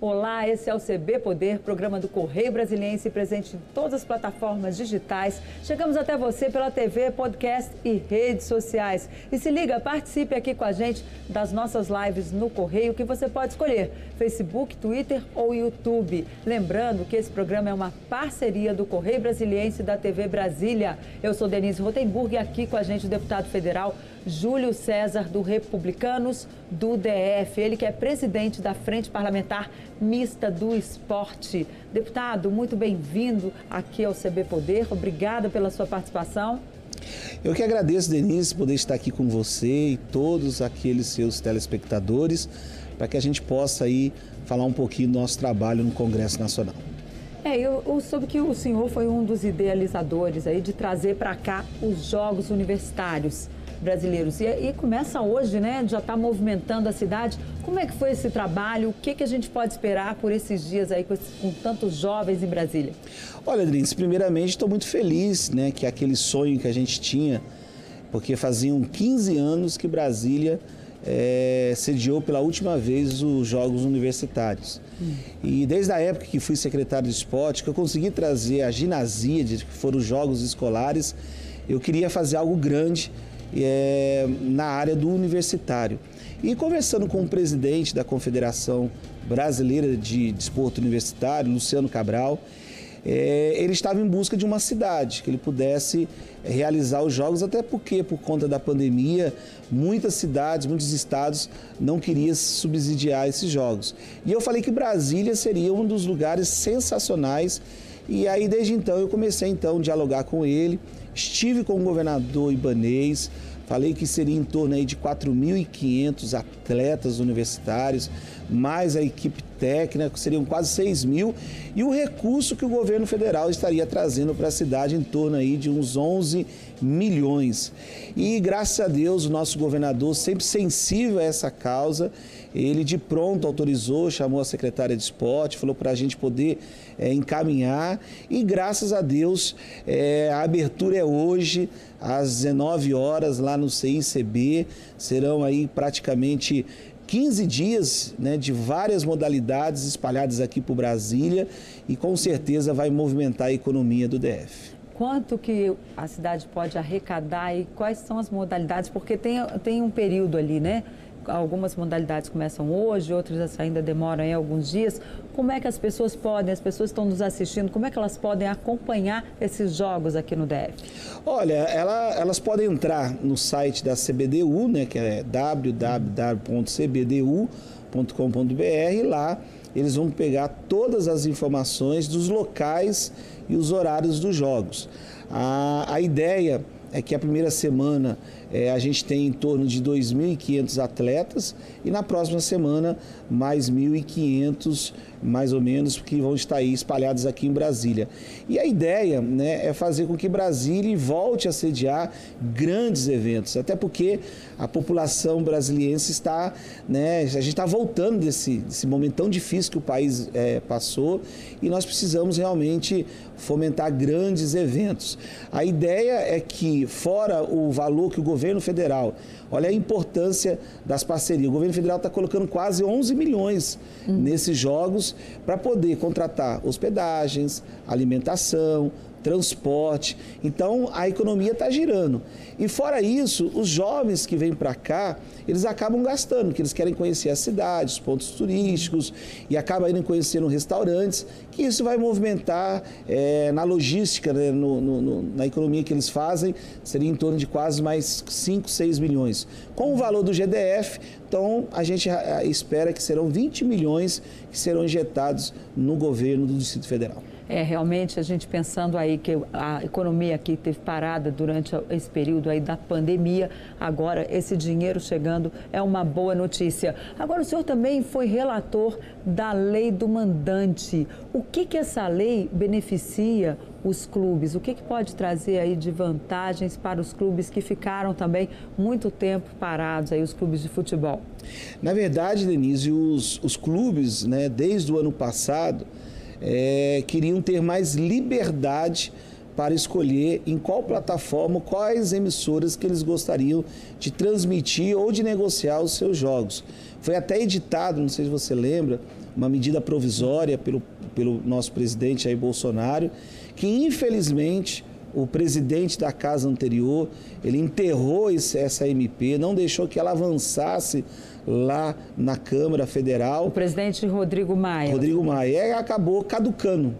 Olá, esse é o CB Poder, programa do Correio Brasiliense, presente em todas as plataformas digitais. Chegamos até você pela TV, podcast e redes sociais. E se liga, participe aqui com a gente das nossas lives no Correio, que você pode escolher Facebook, Twitter ou YouTube. Lembrando que esse programa é uma parceria do Correio Brasiliense e da TV Brasília. Eu sou Denise Rotenburg e aqui com a gente o deputado federal Júlio César, do Republicanos do DF. Ele que é presidente da Frente Parlamentar Mista do Esporte. Deputado, muito bem-vindo aqui ao CB Poder. Obrigada pela sua participação. Eu que agradeço, Denise, poder estar aqui com você e todos aqueles seus telespectadores, para que a gente possa aí falar um pouquinho do nosso trabalho no Congresso Nacional. É, eu, eu soube que o senhor foi um dos idealizadores aí de trazer para cá os Jogos Universitários brasileiros. E, e começa hoje, né? Já está movimentando a cidade. Como é que foi esse trabalho? O que, que a gente pode esperar por esses dias aí com, com tantos jovens em Brasília? Olha, Adriles, primeiramente estou muito feliz, né? Que aquele sonho que a gente tinha, porque faziam 15 anos que Brasília é, sediou pela última vez os Jogos Universitários. E desde a época que fui secretário de esporte, que eu consegui trazer a ginazia, que foram os Jogos Escolares, eu queria fazer algo grande é, na área do universitário. E conversando com o presidente da Confederação Brasileira de Desporto Universitário, Luciano Cabral, é, ele estava em busca de uma cidade que ele pudesse realizar os jogos, até porque, por conta da pandemia, muitas cidades, muitos estados não queriam subsidiar esses jogos. E eu falei que Brasília seria um dos lugares sensacionais. E aí, desde então, eu comecei então a dialogar com ele Estive com o governador Ibanês, falei que seria em torno aí de 4.500 atletas universitários, mais a equipe técnica, seriam quase 6 mil, e o recurso que o governo federal estaria trazendo para a cidade em torno aí de uns 11 milhões. E graças a Deus o nosso governador, sempre sensível a essa causa, ele de pronto autorizou, chamou a secretária de esporte, falou para a gente poder é, encaminhar. E graças a Deus é, a abertura é hoje às 19 horas lá no CICB, serão aí praticamente 15 dias né, de várias modalidades espalhadas aqui por Brasília. E com certeza vai movimentar a economia do DF quanto que a cidade pode arrecadar e quais são as modalidades, porque tem, tem um período ali, né? Algumas modalidades começam hoje, outras ainda demoram aí alguns dias. Como é que as pessoas podem, as pessoas estão nos assistindo, como é que elas podem acompanhar esses jogos aqui no DF? Olha, ela, elas podem entrar no site da CBDU, né, que é www.cbdu.com.br, lá eles vão pegar todas as informações dos locais e os horários dos jogos. A, a ideia é que a primeira semana é, a gente tem em torno de 2.500 atletas e na próxima semana mais 1.500, mais ou menos, que vão estar aí espalhados aqui em Brasília. E a ideia né, é fazer com que Brasília volte a sediar grandes eventos, até porque a população brasiliense está, né, a gente está voltando desse, desse momento tão difícil que o país é, passou e nós precisamos realmente fomentar grandes eventos. A ideia é que, fora o valor que o governo federal, olha a importância das parcerias, o governo federal está colocando quase 11 milhões uhum. nesses jogos para poder contratar hospedagens, alimentação, transporte. Então a economia está girando. E fora isso, os jovens que vêm para cá, eles acabam gastando, porque eles querem conhecer a cidade, os pontos turísticos e acabam indo conhecendo restaurantes, que isso vai movimentar é, na logística, né, no, no, na economia que eles fazem, seria em torno de quase mais 5, 6 milhões. Com o valor do GDF, então a gente espera que serão 20 milhões que serão injetados no governo do Distrito Federal. É, realmente a gente pensando aí que a economia aqui teve parada durante esse período aí da pandemia, agora esse dinheiro chegando é uma boa notícia. Agora o senhor também foi relator da lei do mandante. O que que essa lei beneficia os clubes? O que, que pode trazer aí de vantagens para os clubes que ficaram também muito tempo parados, aí, os clubes de futebol? Na verdade, Denise, os, os clubes, né, desde o ano passado, é, queriam ter mais liberdade para escolher em qual plataforma, quais emissoras que eles gostariam de transmitir ou de negociar os seus jogos. Foi até editado, não sei se você lembra, uma medida provisória pelo, pelo nosso presidente Jair Bolsonaro, que infelizmente o presidente da casa anterior, ele enterrou esse, essa MP, não deixou que ela avançasse lá na Câmara Federal. O presidente Rodrigo Maia. Rodrigo Maia. E acabou caducando.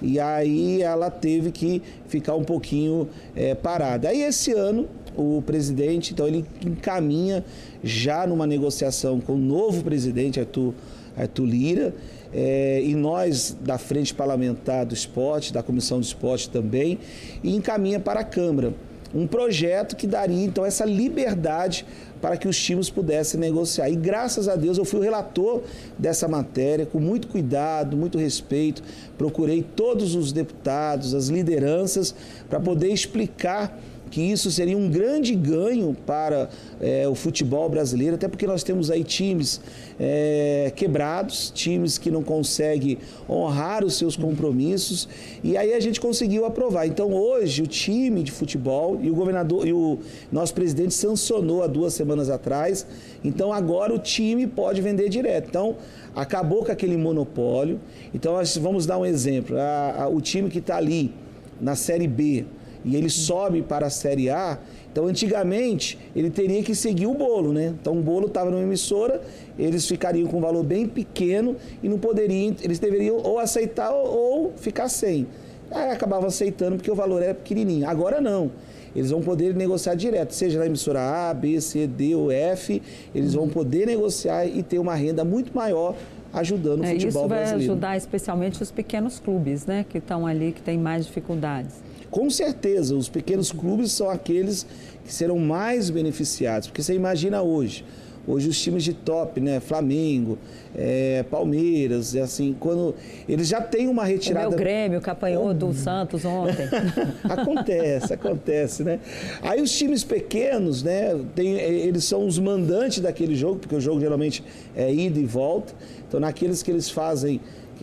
E aí ela teve que ficar um pouquinho é, parada. Aí esse ano o presidente, então ele encaminha já numa negociação com o novo presidente, Arthur, Arthur Lira, é, e nós da Frente Parlamentar do Esporte, da Comissão do Esporte também, e encaminha para a Câmara um projeto que daria então essa liberdade para que os times pudessem negociar. E graças a Deus eu fui o relator dessa matéria, com muito cuidado, muito respeito, procurei todos os deputados, as lideranças, para poder explicar que isso seria um grande ganho para é, o futebol brasileiro, até porque nós temos aí times é, quebrados, times que não conseguem honrar os seus compromissos, e aí a gente conseguiu aprovar. Então hoje o time de futebol e o governador e o nosso presidente sancionou há duas semanas atrás, então agora o time pode vender direto. Então acabou com aquele monopólio. Então nós vamos dar um exemplo: a, a, o time que está ali na Série B, e ele sobe para a Série A, então antigamente ele teria que seguir o bolo, né? Então o bolo estava numa emissora, eles ficariam com um valor bem pequeno e não poderiam, eles deveriam ou aceitar ou, ou ficar sem. Aí acabavam aceitando porque o valor era pequenininho. Agora não. Eles vão poder negociar direto, seja na emissora A, B, C, D ou F, eles vão poder negociar e ter uma renda muito maior ajudando o é, futebol brasileiro. Isso vai brasileiro. ajudar especialmente os pequenos clubes, né, que estão ali, que têm mais dificuldades. Com certeza, os pequenos clubes são aqueles que serão mais beneficiados, porque você imagina hoje, hoje os times de top, né, Flamengo, é, Palmeiras, assim, quando eles já têm uma retirada. O meu Grêmio que apanhou do Santos ontem. acontece, acontece, né? Aí os times pequenos, né, tem, eles são os mandantes daquele jogo, porque o jogo geralmente é ida e volta. Então, naqueles que eles fazem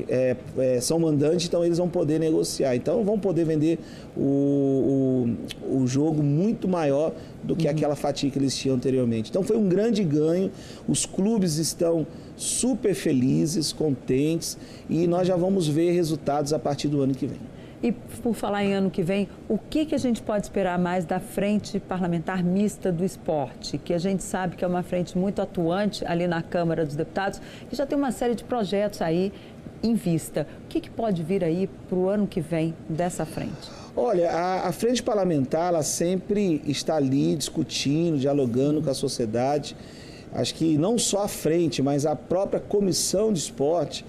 é, é, são mandantes, então eles vão poder negociar. Então vão poder vender o, o, o jogo muito maior do que uhum. aquela fatia que eles tinham anteriormente. Então foi um grande ganho, os clubes estão super felizes, contentes e nós já vamos ver resultados a partir do ano que vem. E por falar em ano que vem, o que, que a gente pode esperar mais da frente parlamentar mista do esporte? Que a gente sabe que é uma frente muito atuante ali na Câmara dos Deputados, que já tem uma série de projetos aí em vista. O que, que pode vir aí para o ano que vem dessa frente? Olha, a, a, frente parlamentar ela sempre está ali discutindo, dialogando com a sociedade. Acho que não só a frente, mas a própria comissão de esporte.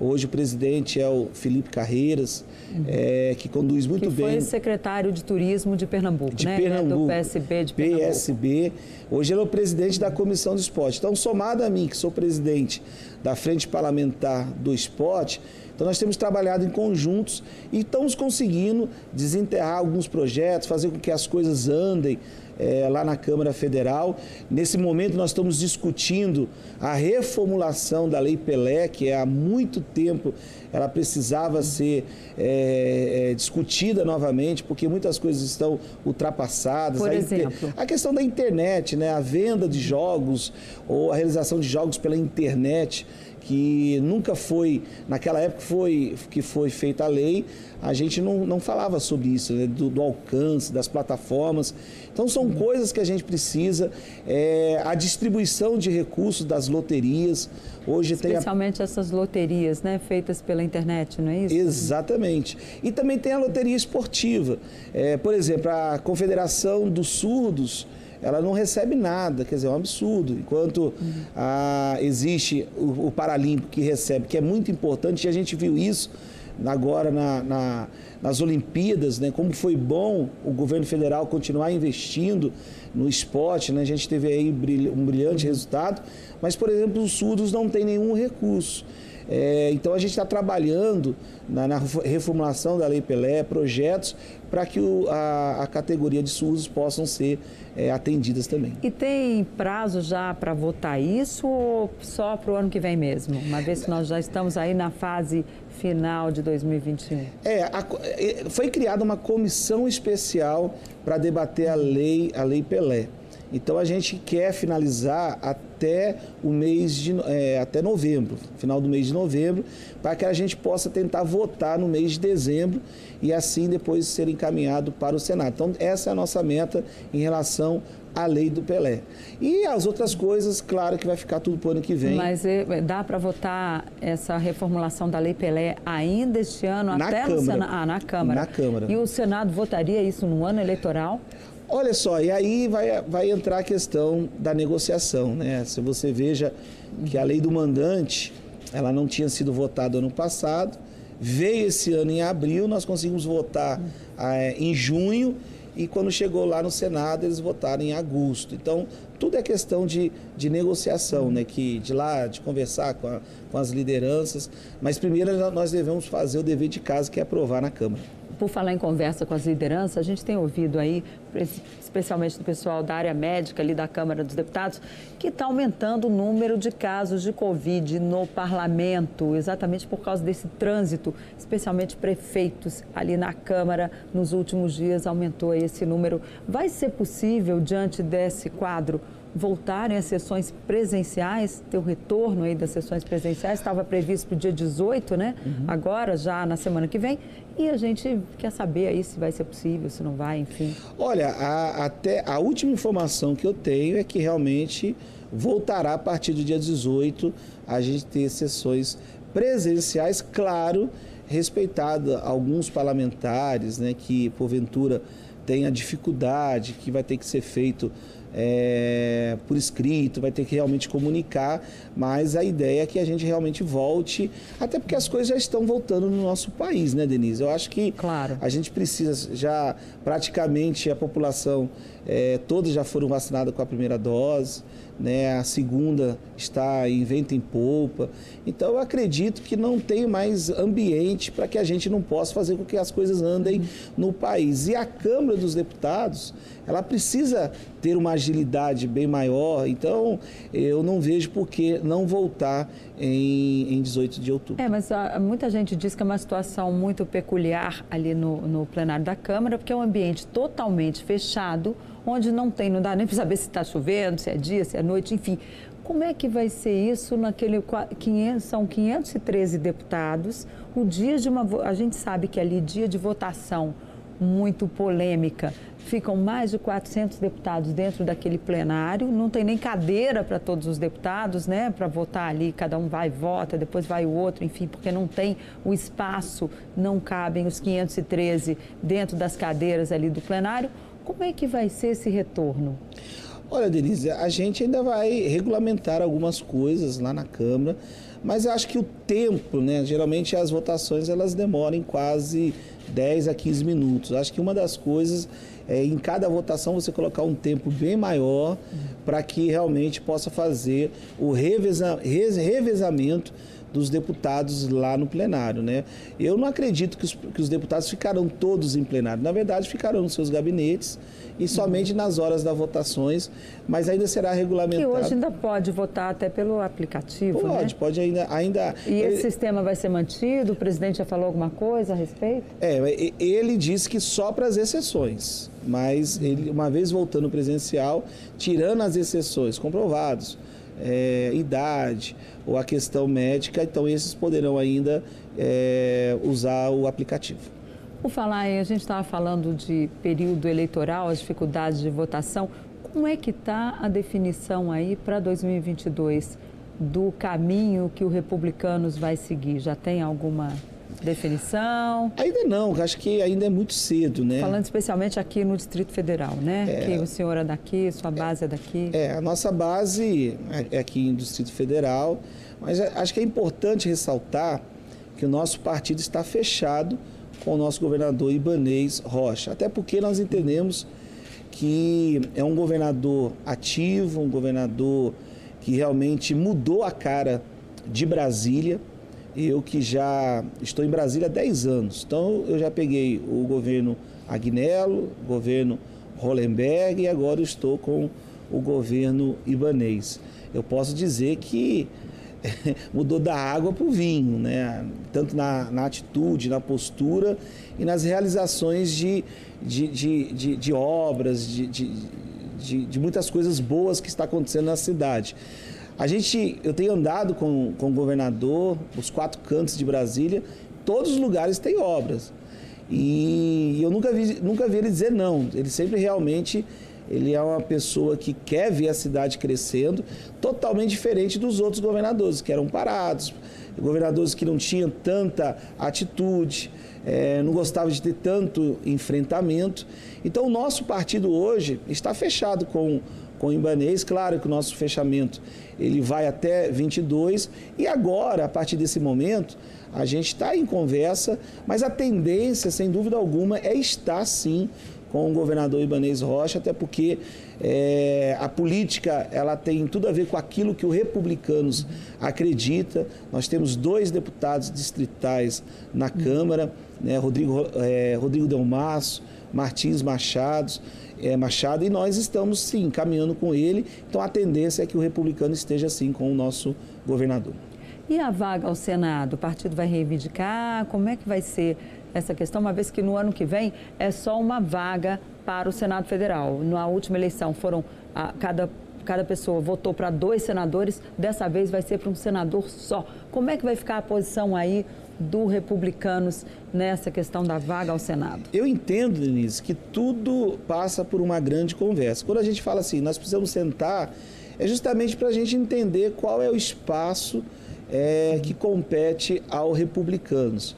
Hoje o presidente é o Felipe Carreiras, uhum. é, que conduz muito que bem. Foi secretário de Turismo de Pernambuco, de né? Pernambuco. do PSB de Pernambuco. PSB. Hoje ele é o presidente da comissão de esporte. Então, somado a mim, que sou presidente da Frente Parlamentar do Esporte, então nós temos trabalhado em conjuntos e estamos conseguindo desenterrar alguns projetos, fazer com que as coisas andem é, lá na Câmara Federal. Nesse momento nós estamos discutindo a reformulação da Lei Pelé, que é há muito tempo ela precisava ser é, é, discutida novamente, porque muitas coisas estão ultrapassadas. Por a exemplo? A questão da internet, né? a venda de jogos ou a realização de jogos pela internet que nunca foi, naquela época foi, que foi feita a lei, a gente não, não falava sobre isso, né? do, do, alcance, das plataformas. Então são uhum. coisas que a gente precisa. É, a distribuição de recursos das loterias. Hoje Especialmente tem a... essas loterias, né? Feitas pela internet, não é isso? Exatamente. E também tem a loteria esportiva. É, por exemplo, a Confederação dos Surdos ela não recebe nada, quer dizer, é um absurdo. Enquanto uhum. a, existe o, o Paralímpico que recebe, que é muito importante, e a gente viu isso agora na, na, nas Olimpíadas, né, como foi bom o governo federal continuar investindo no esporte, né, a gente teve aí um brilhante resultado, mas, por exemplo, os surdos não têm nenhum recurso. É, então a gente está trabalhando na, na, reformulação da Lei Pelé, projetos para que o, a, a, categoria de surdos possam ser é, atendidas também. E tem prazo já para votar isso ou só para o ano que vem mesmo? Uma vez que nós já estamos aí na fase final de 2021. É, a, é, foi criada uma comissão especial para debater a lei, a lei Pelé. Então a gente quer finalizar até o mês de é, até novembro, final do mês de novembro, para que a gente possa tentar votar no mês de dezembro e assim depois ser encaminhado para o Senado. Então essa é a nossa meta em relação à lei do Pelé. E as outras coisas, claro que vai ficar tudo para o ano que vem. Mas é, dá para votar essa reformulação da lei Pelé ainda este ano, na até Câmara. no Senado? Ah, na Câmara. Na Câmara. E o Senado votaria isso no ano eleitoral? Olha só, e aí vai, vai entrar a questão da negociação, né? Se você veja que a lei do mandante, ela não tinha sido votada ano passado, veio esse ano em abril, nós conseguimos votar é, em junho e quando chegou lá no Senado eles votaram em agosto. Então tudo é questão de, de negociação, né? Que de lá de conversar com, a, com as lideranças, mas primeiro nós devemos fazer o dever de casa que é aprovar na Câmara por falar em conversa com as lideranças, a gente tem ouvido aí, especialmente do pessoal da área médica ali da Câmara dos Deputados, que está aumentando o número de casos de Covid no parlamento, exatamente por causa desse trânsito, especialmente prefeitos ali na Câmara nos últimos dias aumentou esse número. Vai ser possível, diante desse quadro, voltarem às sessões presenciais, ter o retorno aí das sessões presenciais, estava previsto para o dia 18, né? Uhum. Agora, já na semana que vem. E a gente quer saber aí se vai ser possível, se não vai, enfim. Olha, a, até a última informação que eu tenho é que realmente voltará a partir do dia 18 a gente ter sessões presenciais, claro, respeitado alguns parlamentares, né, que porventura tenha dificuldade, que vai ter que ser feito é, por escrito, vai ter que realmente comunicar, mas a ideia é que a gente realmente volte, até porque as coisas já estão voltando no nosso país, né, Denise? Eu acho que claro. a gente precisa já, praticamente a população é, todas já foram vacinadas com a primeira dose, né? a segunda está em vento em polpa. Então eu acredito que não tem mais ambiente para que a gente não possa fazer com que as coisas andem no país. E a Câmara dos Deputados, ela precisa ter uma agilidade bem maior, então eu não vejo por que não voltar em, em 18 de outubro. É, mas a, muita gente diz que é uma situação muito peculiar ali no, no plenário da Câmara, porque é um ambiente totalmente fechado, onde não tem, não dá nem para saber se está chovendo, se é dia, se é noite, enfim. Como é que vai ser isso naquele 500, são 513 deputados, o dia de uma a gente sabe que ali dia de votação muito polêmica. Ficam mais de 400 deputados dentro daquele plenário, não tem nem cadeira para todos os deputados, né, para votar ali, cada um vai e vota, depois vai o outro, enfim, porque não tem o espaço, não cabem os 513 dentro das cadeiras ali do plenário. Como é que vai ser esse retorno? Olha, Denise, a gente ainda vai regulamentar algumas coisas lá na Câmara, mas acho que o tempo, né? Geralmente as votações elas demoram quase 10 a 15 minutos. Acho que uma das coisas é em cada votação você colocar um tempo bem maior para que realmente possa fazer o reveza, revezamento dos deputados lá no plenário. Né? Eu não acredito que os, que os deputados ficarão todos em plenário. Na verdade, ficarão nos seus gabinetes e somente nas horas das votações, mas ainda será regulamentado. Que hoje ainda pode votar até pelo aplicativo, Pode, né? pode ainda... ainda e ele... esse sistema vai ser mantido? O presidente já falou alguma coisa a respeito? É, ele disse que só para as exceções, mas ele, uma vez voltando presencial, tirando as exceções comprovados, é, idade ou a questão médica, então esses poderão ainda é, usar o aplicativo. Por falar em, a gente estava falando de período eleitoral, as dificuldades de votação. Como é que está a definição aí para 2022 do caminho que o Republicanos vai seguir? Já tem alguma definição? Ainda não, acho que ainda é muito cedo, né? Falando especialmente aqui no Distrito Federal, né? É, que o senhor é daqui, sua base é, é daqui. É, a nossa base é aqui no Distrito Federal, mas acho que é importante ressaltar que o nosso partido está fechado com o nosso governador Ibanês Rocha. Até porque nós entendemos que é um governador ativo, um governador que realmente mudou a cara de Brasília. Eu que já estou em Brasília há 10 anos, então eu já peguei o governo Agnello, o governo Hollenberg e agora estou com o governo Ibanês. Eu posso dizer que mudou da água para o vinho, né? tanto na, na, atitude, na postura e nas realizações de, de, de, de, de obras, de, de, de muitas coisas boas que está acontecendo na cidade. A gente, eu tenho andado com, com o governador, os quatro cantos de Brasília, todos os lugares têm obras. E eu nunca vi, nunca vi ele dizer não. Ele sempre realmente ele é uma pessoa que quer ver a cidade crescendo, totalmente diferente dos outros governadores, que eram parados, governadores que não tinham tanta atitude, é, não gostavam de ter tanto enfrentamento. Então, o nosso partido hoje está fechado com com Ibanês. Claro que o nosso fechamento ele vai até 22 e agora, a partir desse momento, a gente está em conversa, mas a tendência, sem dúvida alguma, é estar sim com o governador Ibanês Rocha, até porque é, a política ela tem tudo a ver com aquilo que o Republicanos acredita. Nós temos dois deputados distritais na Câmara, né, Rodrigo, é, Rodrigo Delmaço, Martins Machados, é, Machado, e nós estamos sim caminhando com ele. Então a tendência é que o republicano esteja assim com o nosso governador. E a vaga ao Senado? O partido vai reivindicar? Como é que vai ser essa questão, uma vez que no ano que vem é só uma vaga para o Senado Federal? Na última eleição foram a, cada cada pessoa votou para dois senadores, dessa vez vai ser para um senador só. Como é que vai ficar a posição aí do Republicanos nessa questão da vaga ao Senado? Eu entendo, Denise, que tudo passa por uma grande conversa. Quando a gente fala assim, nós precisamos sentar, é justamente para a gente entender qual é o espaço é, que compete ao Republicanos.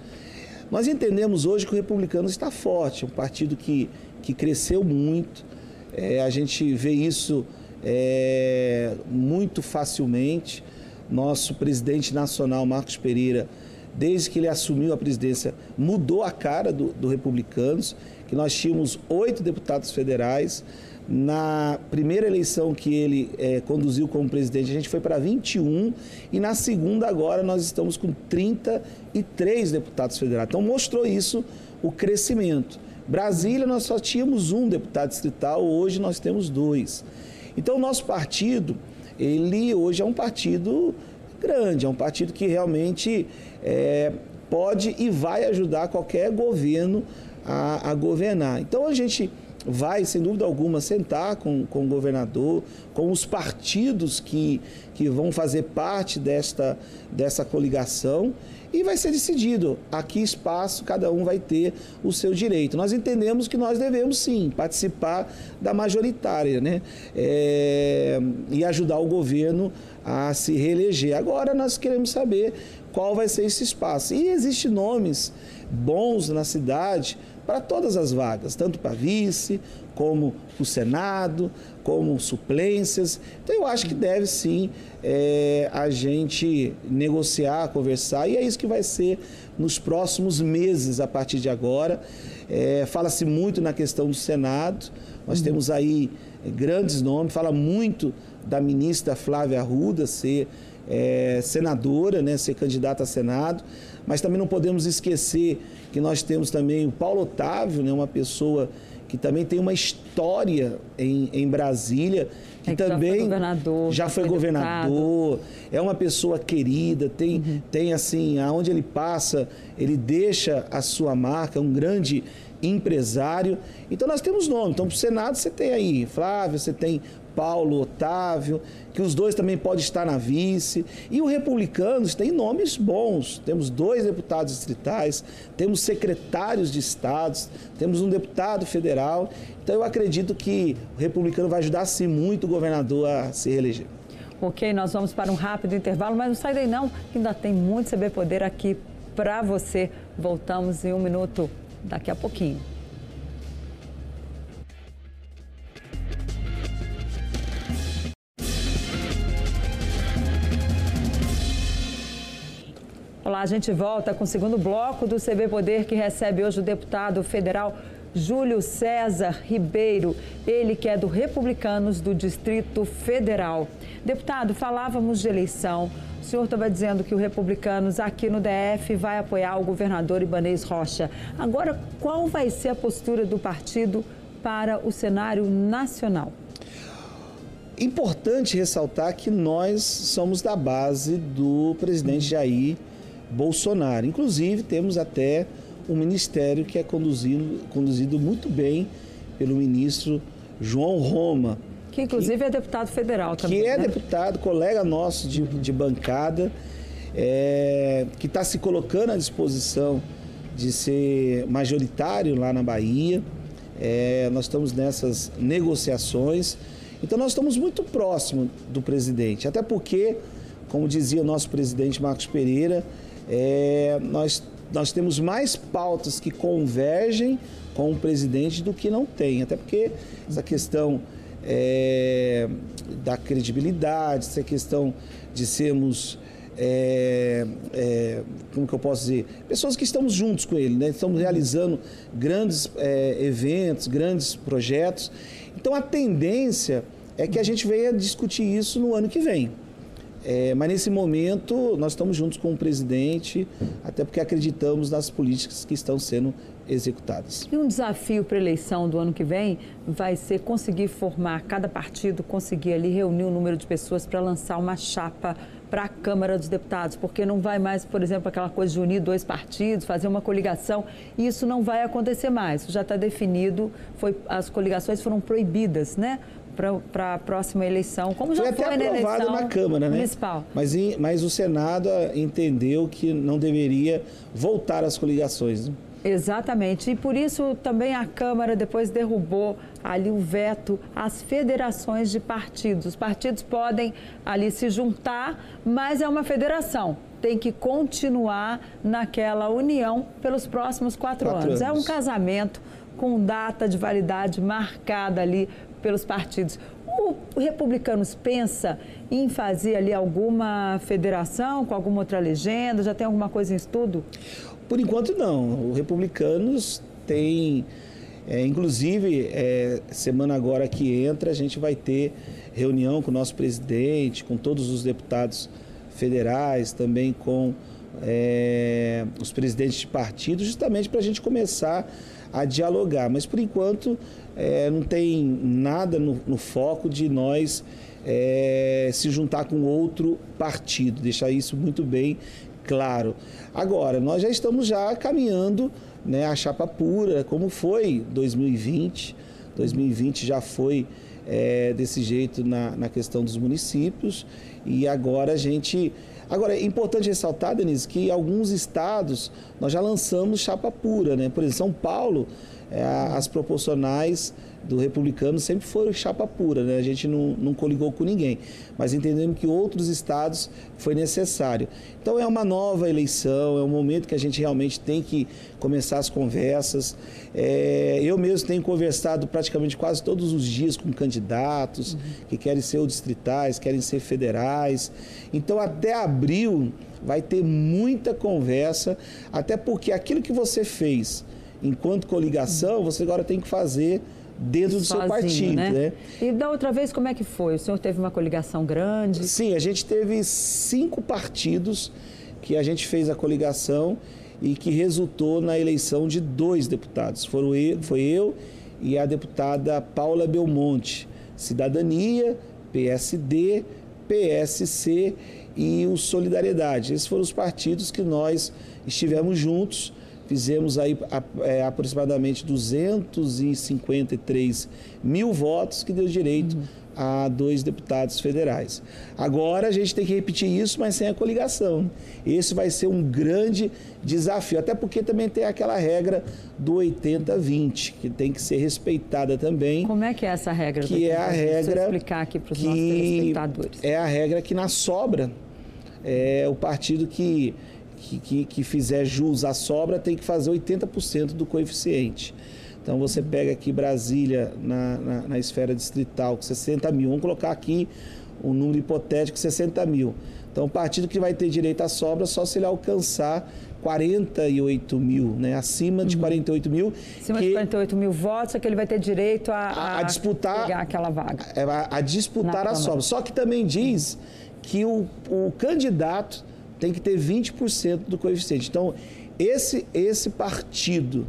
Nós entendemos hoje que o Republicanos está forte, é um partido que, que cresceu muito, é, a gente vê isso é, muito facilmente. Nosso presidente nacional, Marcos Pereira, desde que ele assumiu a presidência, mudou a cara do, do Republicanos, que nós tínhamos oito deputados federais. Na primeira eleição que ele é, conduziu como presidente, a gente foi para 21 e na segunda agora nós estamos com 33 deputados federais. Então mostrou isso o crescimento. Brasília nós só tínhamos um deputado distrital, hoje nós temos dois. Então o nosso partido, ele hoje é um partido grande, é um partido que realmente é, pode e vai ajudar qualquer governo a, a, governar. Então a gente vai, sem dúvida alguma, sentar com, com o governador, com os partidos que, que vão fazer parte desta, dessa coligação e vai ser decidido a que espaço cada um vai ter o seu direito. Nós entendemos que nós devemos sim participar da majoritária né? É, e ajudar o governo a se reeleger. Agora nós queremos saber qual vai ser esse espaço. E existem nomes bons na cidade para todas as vagas, tanto para vice, como o Senado, como suplências. Então eu acho que deve sim é, a gente negociar, conversar, e é isso que vai ser nos próximos meses a partir de agora. É, Fala-se muito na questão do Senado, nós uhum. temos aí grandes nomes, fala muito da ministra Flávia Arruda ser é, senadora, né, ser candidata a Senado, mas também não podemos esquecer que nós temos também o Paulo Otávio, né, uma pessoa que também tem uma história em, em Brasília, que, é que também já foi governador, já foi governador é uma pessoa querida, tem, uhum. tem assim, aonde ele passa, ele deixa a sua marca, um grande empresário. Então nós temos nome. Então para o Senado você tem aí Flávio, você tem Paulo Otávio, que os dois também podem estar na vice. E o Republicanos tem nomes bons. Temos dois deputados distritais, temos secretários de estados, temos um deputado federal. Então eu acredito que o Republicano vai ajudar sim muito o governador a se reeleger. Ok, nós vamos para um rápido intervalo, mas não sai daí não, que ainda tem muito CB Poder aqui para você. Voltamos em um minuto daqui a pouquinho. Olá, a gente volta com o segundo bloco do CB Poder, que recebe hoje o deputado federal Júlio César Ribeiro, ele que é do Republicanos do Distrito Federal. Deputado, falávamos de eleição. O senhor estava dizendo que o Republicanos aqui no DF vai apoiar o governador Ibanez Rocha. Agora, qual vai ser a postura do partido para o cenário nacional? Importante ressaltar que nós somos da base do presidente Jair Bolsonaro. Inclusive, temos até um ministério que é conduzido, conduzido muito bem pelo ministro João Roma. Que inclusive que, é deputado federal também. Que é né? deputado, colega nosso de, de bancada, é, que está se colocando à disposição de ser majoritário lá na Bahia. É, nós estamos nessas negociações. Então nós estamos muito próximos do presidente, até porque, como dizia o nosso presidente Marcos Pereira, é, nós, nós temos mais pautas que convergem com o presidente do que não tem. Até porque essa questão é, da credibilidade, essa questão de sermos é, é, como que eu posso dizer, pessoas que estamos juntos com ele, né? estamos realizando grandes é, eventos, grandes projetos. Então a tendência é que a gente venha discutir isso no ano que vem. É, mas nesse momento nós estamos juntos com o presidente, até porque acreditamos nas políticas que estão sendo executadas. E um desafio para a eleição do ano que vem vai ser conseguir formar cada partido, conseguir ali reunir o um número de pessoas para lançar uma chapa para a Câmara dos Deputados, porque não vai mais, por exemplo, aquela coisa de unir dois partidos, fazer uma coligação. Isso não vai acontecer mais. Já está definido. Foi, as coligações foram proibidas, né? para a próxima eleição, como já foi, foi até na eleição na Câmara, né? municipal. Mas, mas o Senado entendeu que não deveria voltar às coligações. Né? Exatamente. E por isso também a Câmara depois derrubou ali o veto às federações de partidos. Os partidos podem ali se juntar, mas é uma federação. Tem que continuar naquela união pelos próximos quatro, quatro anos. anos. É um casamento com data de validade marcada ali pelos partidos. O Republicanos pensa em fazer ali alguma federação com alguma outra legenda? Já tem alguma coisa em estudo? Por enquanto, não. O Republicanos tem. É, inclusive, é, semana agora que entra, a gente vai ter reunião com o nosso presidente, com todos os deputados federais, também com é, os presidentes de partidos, justamente para a gente começar a dialogar. Mas, por enquanto, é, não tem nada no, no foco de nós é, se juntar com outro partido, deixar isso muito bem claro. Agora, nós já estamos já caminhando né, a chapa pura, como foi 2020. 2020 já foi é, desse jeito na, na questão dos municípios e agora a gente. Agora, é importante ressaltar, Denise, que alguns estados nós já lançamos chapa pura, né? Por exemplo, São Paulo, as proporcionais do republicano sempre foram chapa pura, né? A gente não, não coligou com ninguém, mas entendemos que outros estados foi necessário. Então é uma nova eleição, é um momento que a gente realmente tem que começar as conversas. É, eu mesmo tenho conversado praticamente quase todos os dias com candidatos uhum. que querem ser distritais, querem ser federais. Então até abril vai ter muita conversa, até porque aquilo que você fez enquanto coligação, você agora tem que fazer dentro do Sozinho, seu partido. Né? né? E da outra vez, como é que foi? O senhor teve uma coligação grande? Sim, a gente teve cinco partidos que a gente fez a coligação e que resultou na eleição de dois deputados. Foram eu, foi eu e a deputada Paula Belmonte, Cidadania, PSD, PSC e o Solidariedade. Esses foram os partidos que nós estivemos juntos fizemos aí é, aproximadamente 253 mil votos, que deu direito uhum. a dois deputados federais. Agora a gente tem que repetir isso, mas sem a coligação. Esse vai ser um grande desafio, até porque também tem aquela regra do 80-20, que tem que ser respeitada também. Como é que é essa regra? Que é a regra. explicar aqui para os nossos telespectadores. É a regra que na sobra é o partido que que, que, que fizer jus à sobra tem que fazer 80% do coeficiente. Então você pega aqui Brasília na, na, na, esfera distrital com 60 mil. Vamos colocar aqui um número hipotético 60 mil. Então o partido que vai ter direito à sobra só se ele alcançar 48 mil, né? acima de 48 uhum. mil. Acima que, de 48 mil votos é que ele vai ter direito a, a, a disputar aquela vaga. É, a, a disputar a sobra. Só que também diz que o, o candidato tem que ter 20% do coeficiente. Então, esse, esse partido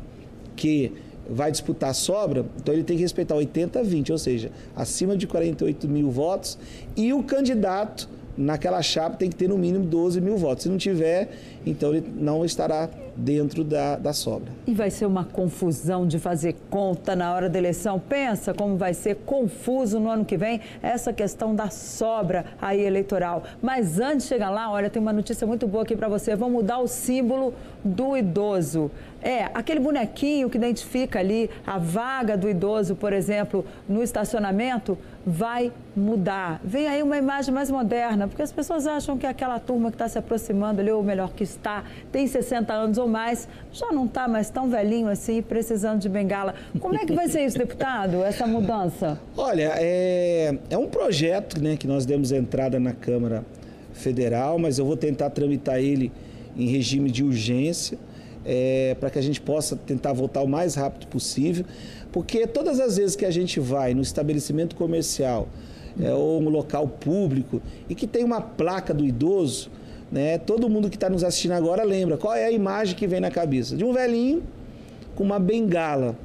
que vai disputar sobra, então ele tem que respeitar 80 a 20, ou seja, acima de 48 mil votos, e o candidato naquela chapa tem que ter no mínimo 12 mil votos. Se não tiver, então ele não estará dentro da, da sobra. E vai ser uma confusão de fazer conta na hora da eleição. Pensa como vai ser confuso no ano que vem essa questão da sobra aí eleitoral. Mas antes de chegar lá, olha, tem uma notícia muito boa aqui para você. Vão mudar o símbolo do idoso. É, aquele bonequinho que identifica ali a vaga do idoso, por exemplo, no estacionamento, vai mudar. Vem aí uma imagem mais moderna, porque as pessoas acham que aquela turma que está se aproximando ali, ou melhor, que está, tem 60 anos ou mais, já não está mais tão velhinho assim, precisando de bengala. Como é que vai ser isso, deputado, essa mudança? Olha, é, é um projeto né, que nós demos entrada na Câmara Federal, mas eu vou tentar tramitar ele em regime de urgência é, para que a gente possa tentar voltar o mais rápido possível, porque todas as vezes que a gente vai no estabelecimento comercial é, ou no local público e que tem uma placa do idoso, né, todo mundo que está nos assistindo agora lembra qual é a imagem que vem na cabeça de um velhinho com uma bengala.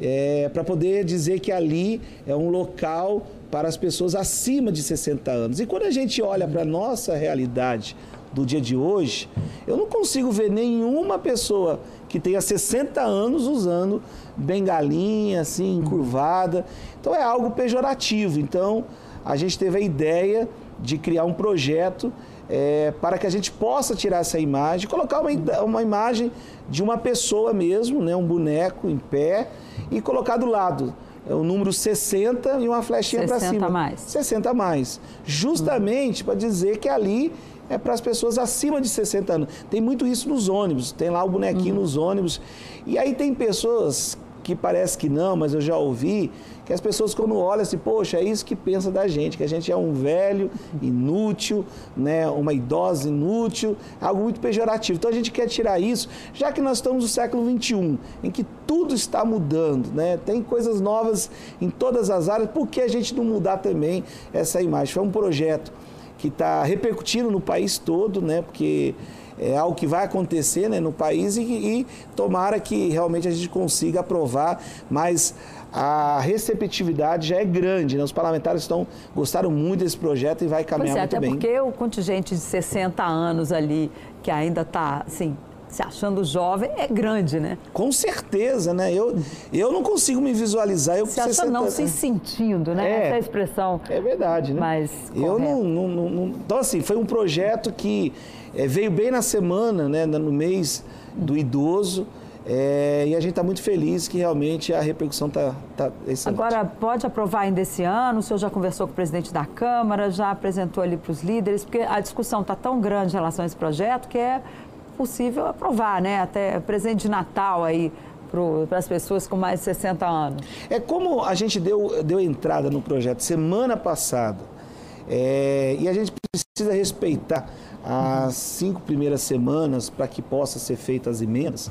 É, para poder dizer que ali é um local para as pessoas acima de 60 anos. E quando a gente olha para a nossa realidade do dia de hoje, eu não consigo ver nenhuma pessoa que tenha 60 anos usando bengalinha, assim, encurvada. Então é algo pejorativo. Então a gente teve a ideia de criar um projeto é, para que a gente possa tirar essa imagem, colocar uma, uma imagem de uma pessoa mesmo, né, um boneco em pé, e colocar do lado é o número 60 e uma flechinha para cima. 60 mais. 60 mais. Justamente hum. para dizer que ali é para as pessoas acima de 60 anos. Tem muito isso nos ônibus, tem lá o bonequinho uhum. nos ônibus. E aí tem pessoas que parece que não, mas eu já ouvi, que as pessoas quando olham assim, poxa, é isso que pensa da gente, que a gente é um velho inútil, né, uma idosa inútil, algo muito pejorativo. Então a gente quer tirar isso, já que nós estamos no século XXI, em que tudo está mudando, né, tem coisas novas em todas as áreas, por que a gente não mudar também essa imagem? Foi um projeto que está repercutindo no país todo, né? Porque é algo que vai acontecer né, no país e, e tomara que realmente a gente consiga aprovar, mas a receptividade já é grande, né? Os parlamentares estão gostaram muito desse projeto e vai caminhar pois é, muito até bem. porque o contingente de 60 anos ali, que ainda está, assim, se achando jovem é grande, né? Com certeza, né? Eu, eu não consigo me visualizar. Eu se acha não se sentindo, né? É, Essa expressão. É verdade, né? Mas eu não, não, não, Então, assim, foi um projeto que é, veio bem na semana, né? No mês do idoso. É, e a gente está muito feliz que realmente a repercussão está tá excelente. Agora, pode aprovar ainda esse ano? O senhor já conversou com o presidente da Câmara, já apresentou ali para os líderes, porque a discussão está tão grande em relação a esse projeto que é possível aprovar, né? Até presente de Natal aí para as pessoas com mais de 60 anos. É como a gente deu, deu entrada no projeto semana passada é, e a gente precisa respeitar as cinco primeiras semanas para que possa ser feitas as emendas.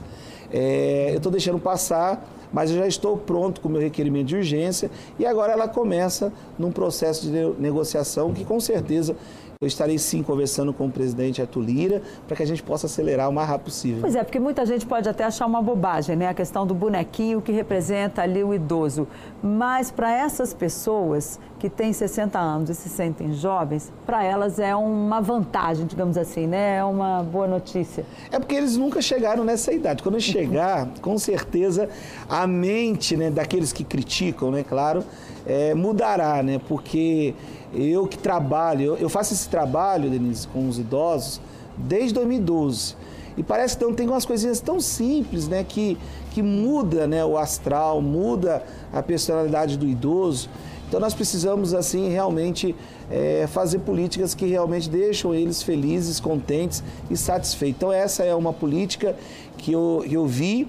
É, eu estou deixando passar, mas eu já estou pronto com o meu requerimento de urgência e agora ela começa num processo de negociação que com certeza eu estarei sim conversando com o presidente Arthur Lira para que a gente possa acelerar o mais rápido possível. Pois é, porque muita gente pode até achar uma bobagem, né? A questão do bonequinho que representa ali o idoso. Mas para essas pessoas que têm 60 anos e se sentem jovens, para elas é uma vantagem, digamos assim, né? É uma boa notícia. É porque eles nunca chegaram nessa idade. Quando chegar, com certeza a mente né, daqueles que criticam, né, claro, é, mudará, né? Porque eu que trabalho, eu, faço esse trabalho, Denise, com os idosos desde 2012. E parece que então, tem umas coisinhas tão simples, né, que, que muda né, o astral, muda a personalidade do idoso. Então nós precisamos, assim, realmente é, fazer políticas que realmente deixam eles felizes, contentes e satisfeitos. Então essa é uma política que eu, que eu vi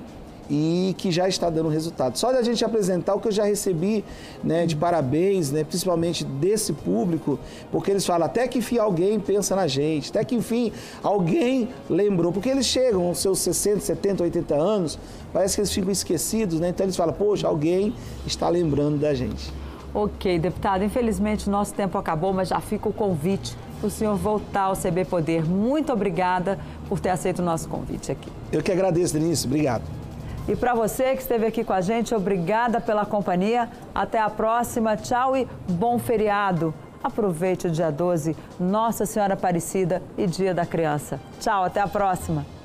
e que já está dando resultado. Só da gente apresentar o que eu já recebi né, de parabéns, né, principalmente desse público, porque eles falam até que enfim alguém pensa na gente, até que enfim alguém lembrou, porque eles chegam aos seus 60, 70, 80 anos, parece que eles ficam esquecidos, né? então eles falam, poxa, alguém está lembrando da gente. Ok, deputado, infelizmente nosso tempo acabou, mas já fica o convite para o senhor voltar ao CB Poder. Muito obrigada por ter aceito o nosso convite aqui. Eu que agradeço, Denise. Obrigado. E para você que esteve aqui com a gente, obrigada pela companhia. Até a próxima. Tchau e bom feriado. Aproveite o dia 12, Nossa Senhora Aparecida e Dia da Criança. Tchau, até a próxima.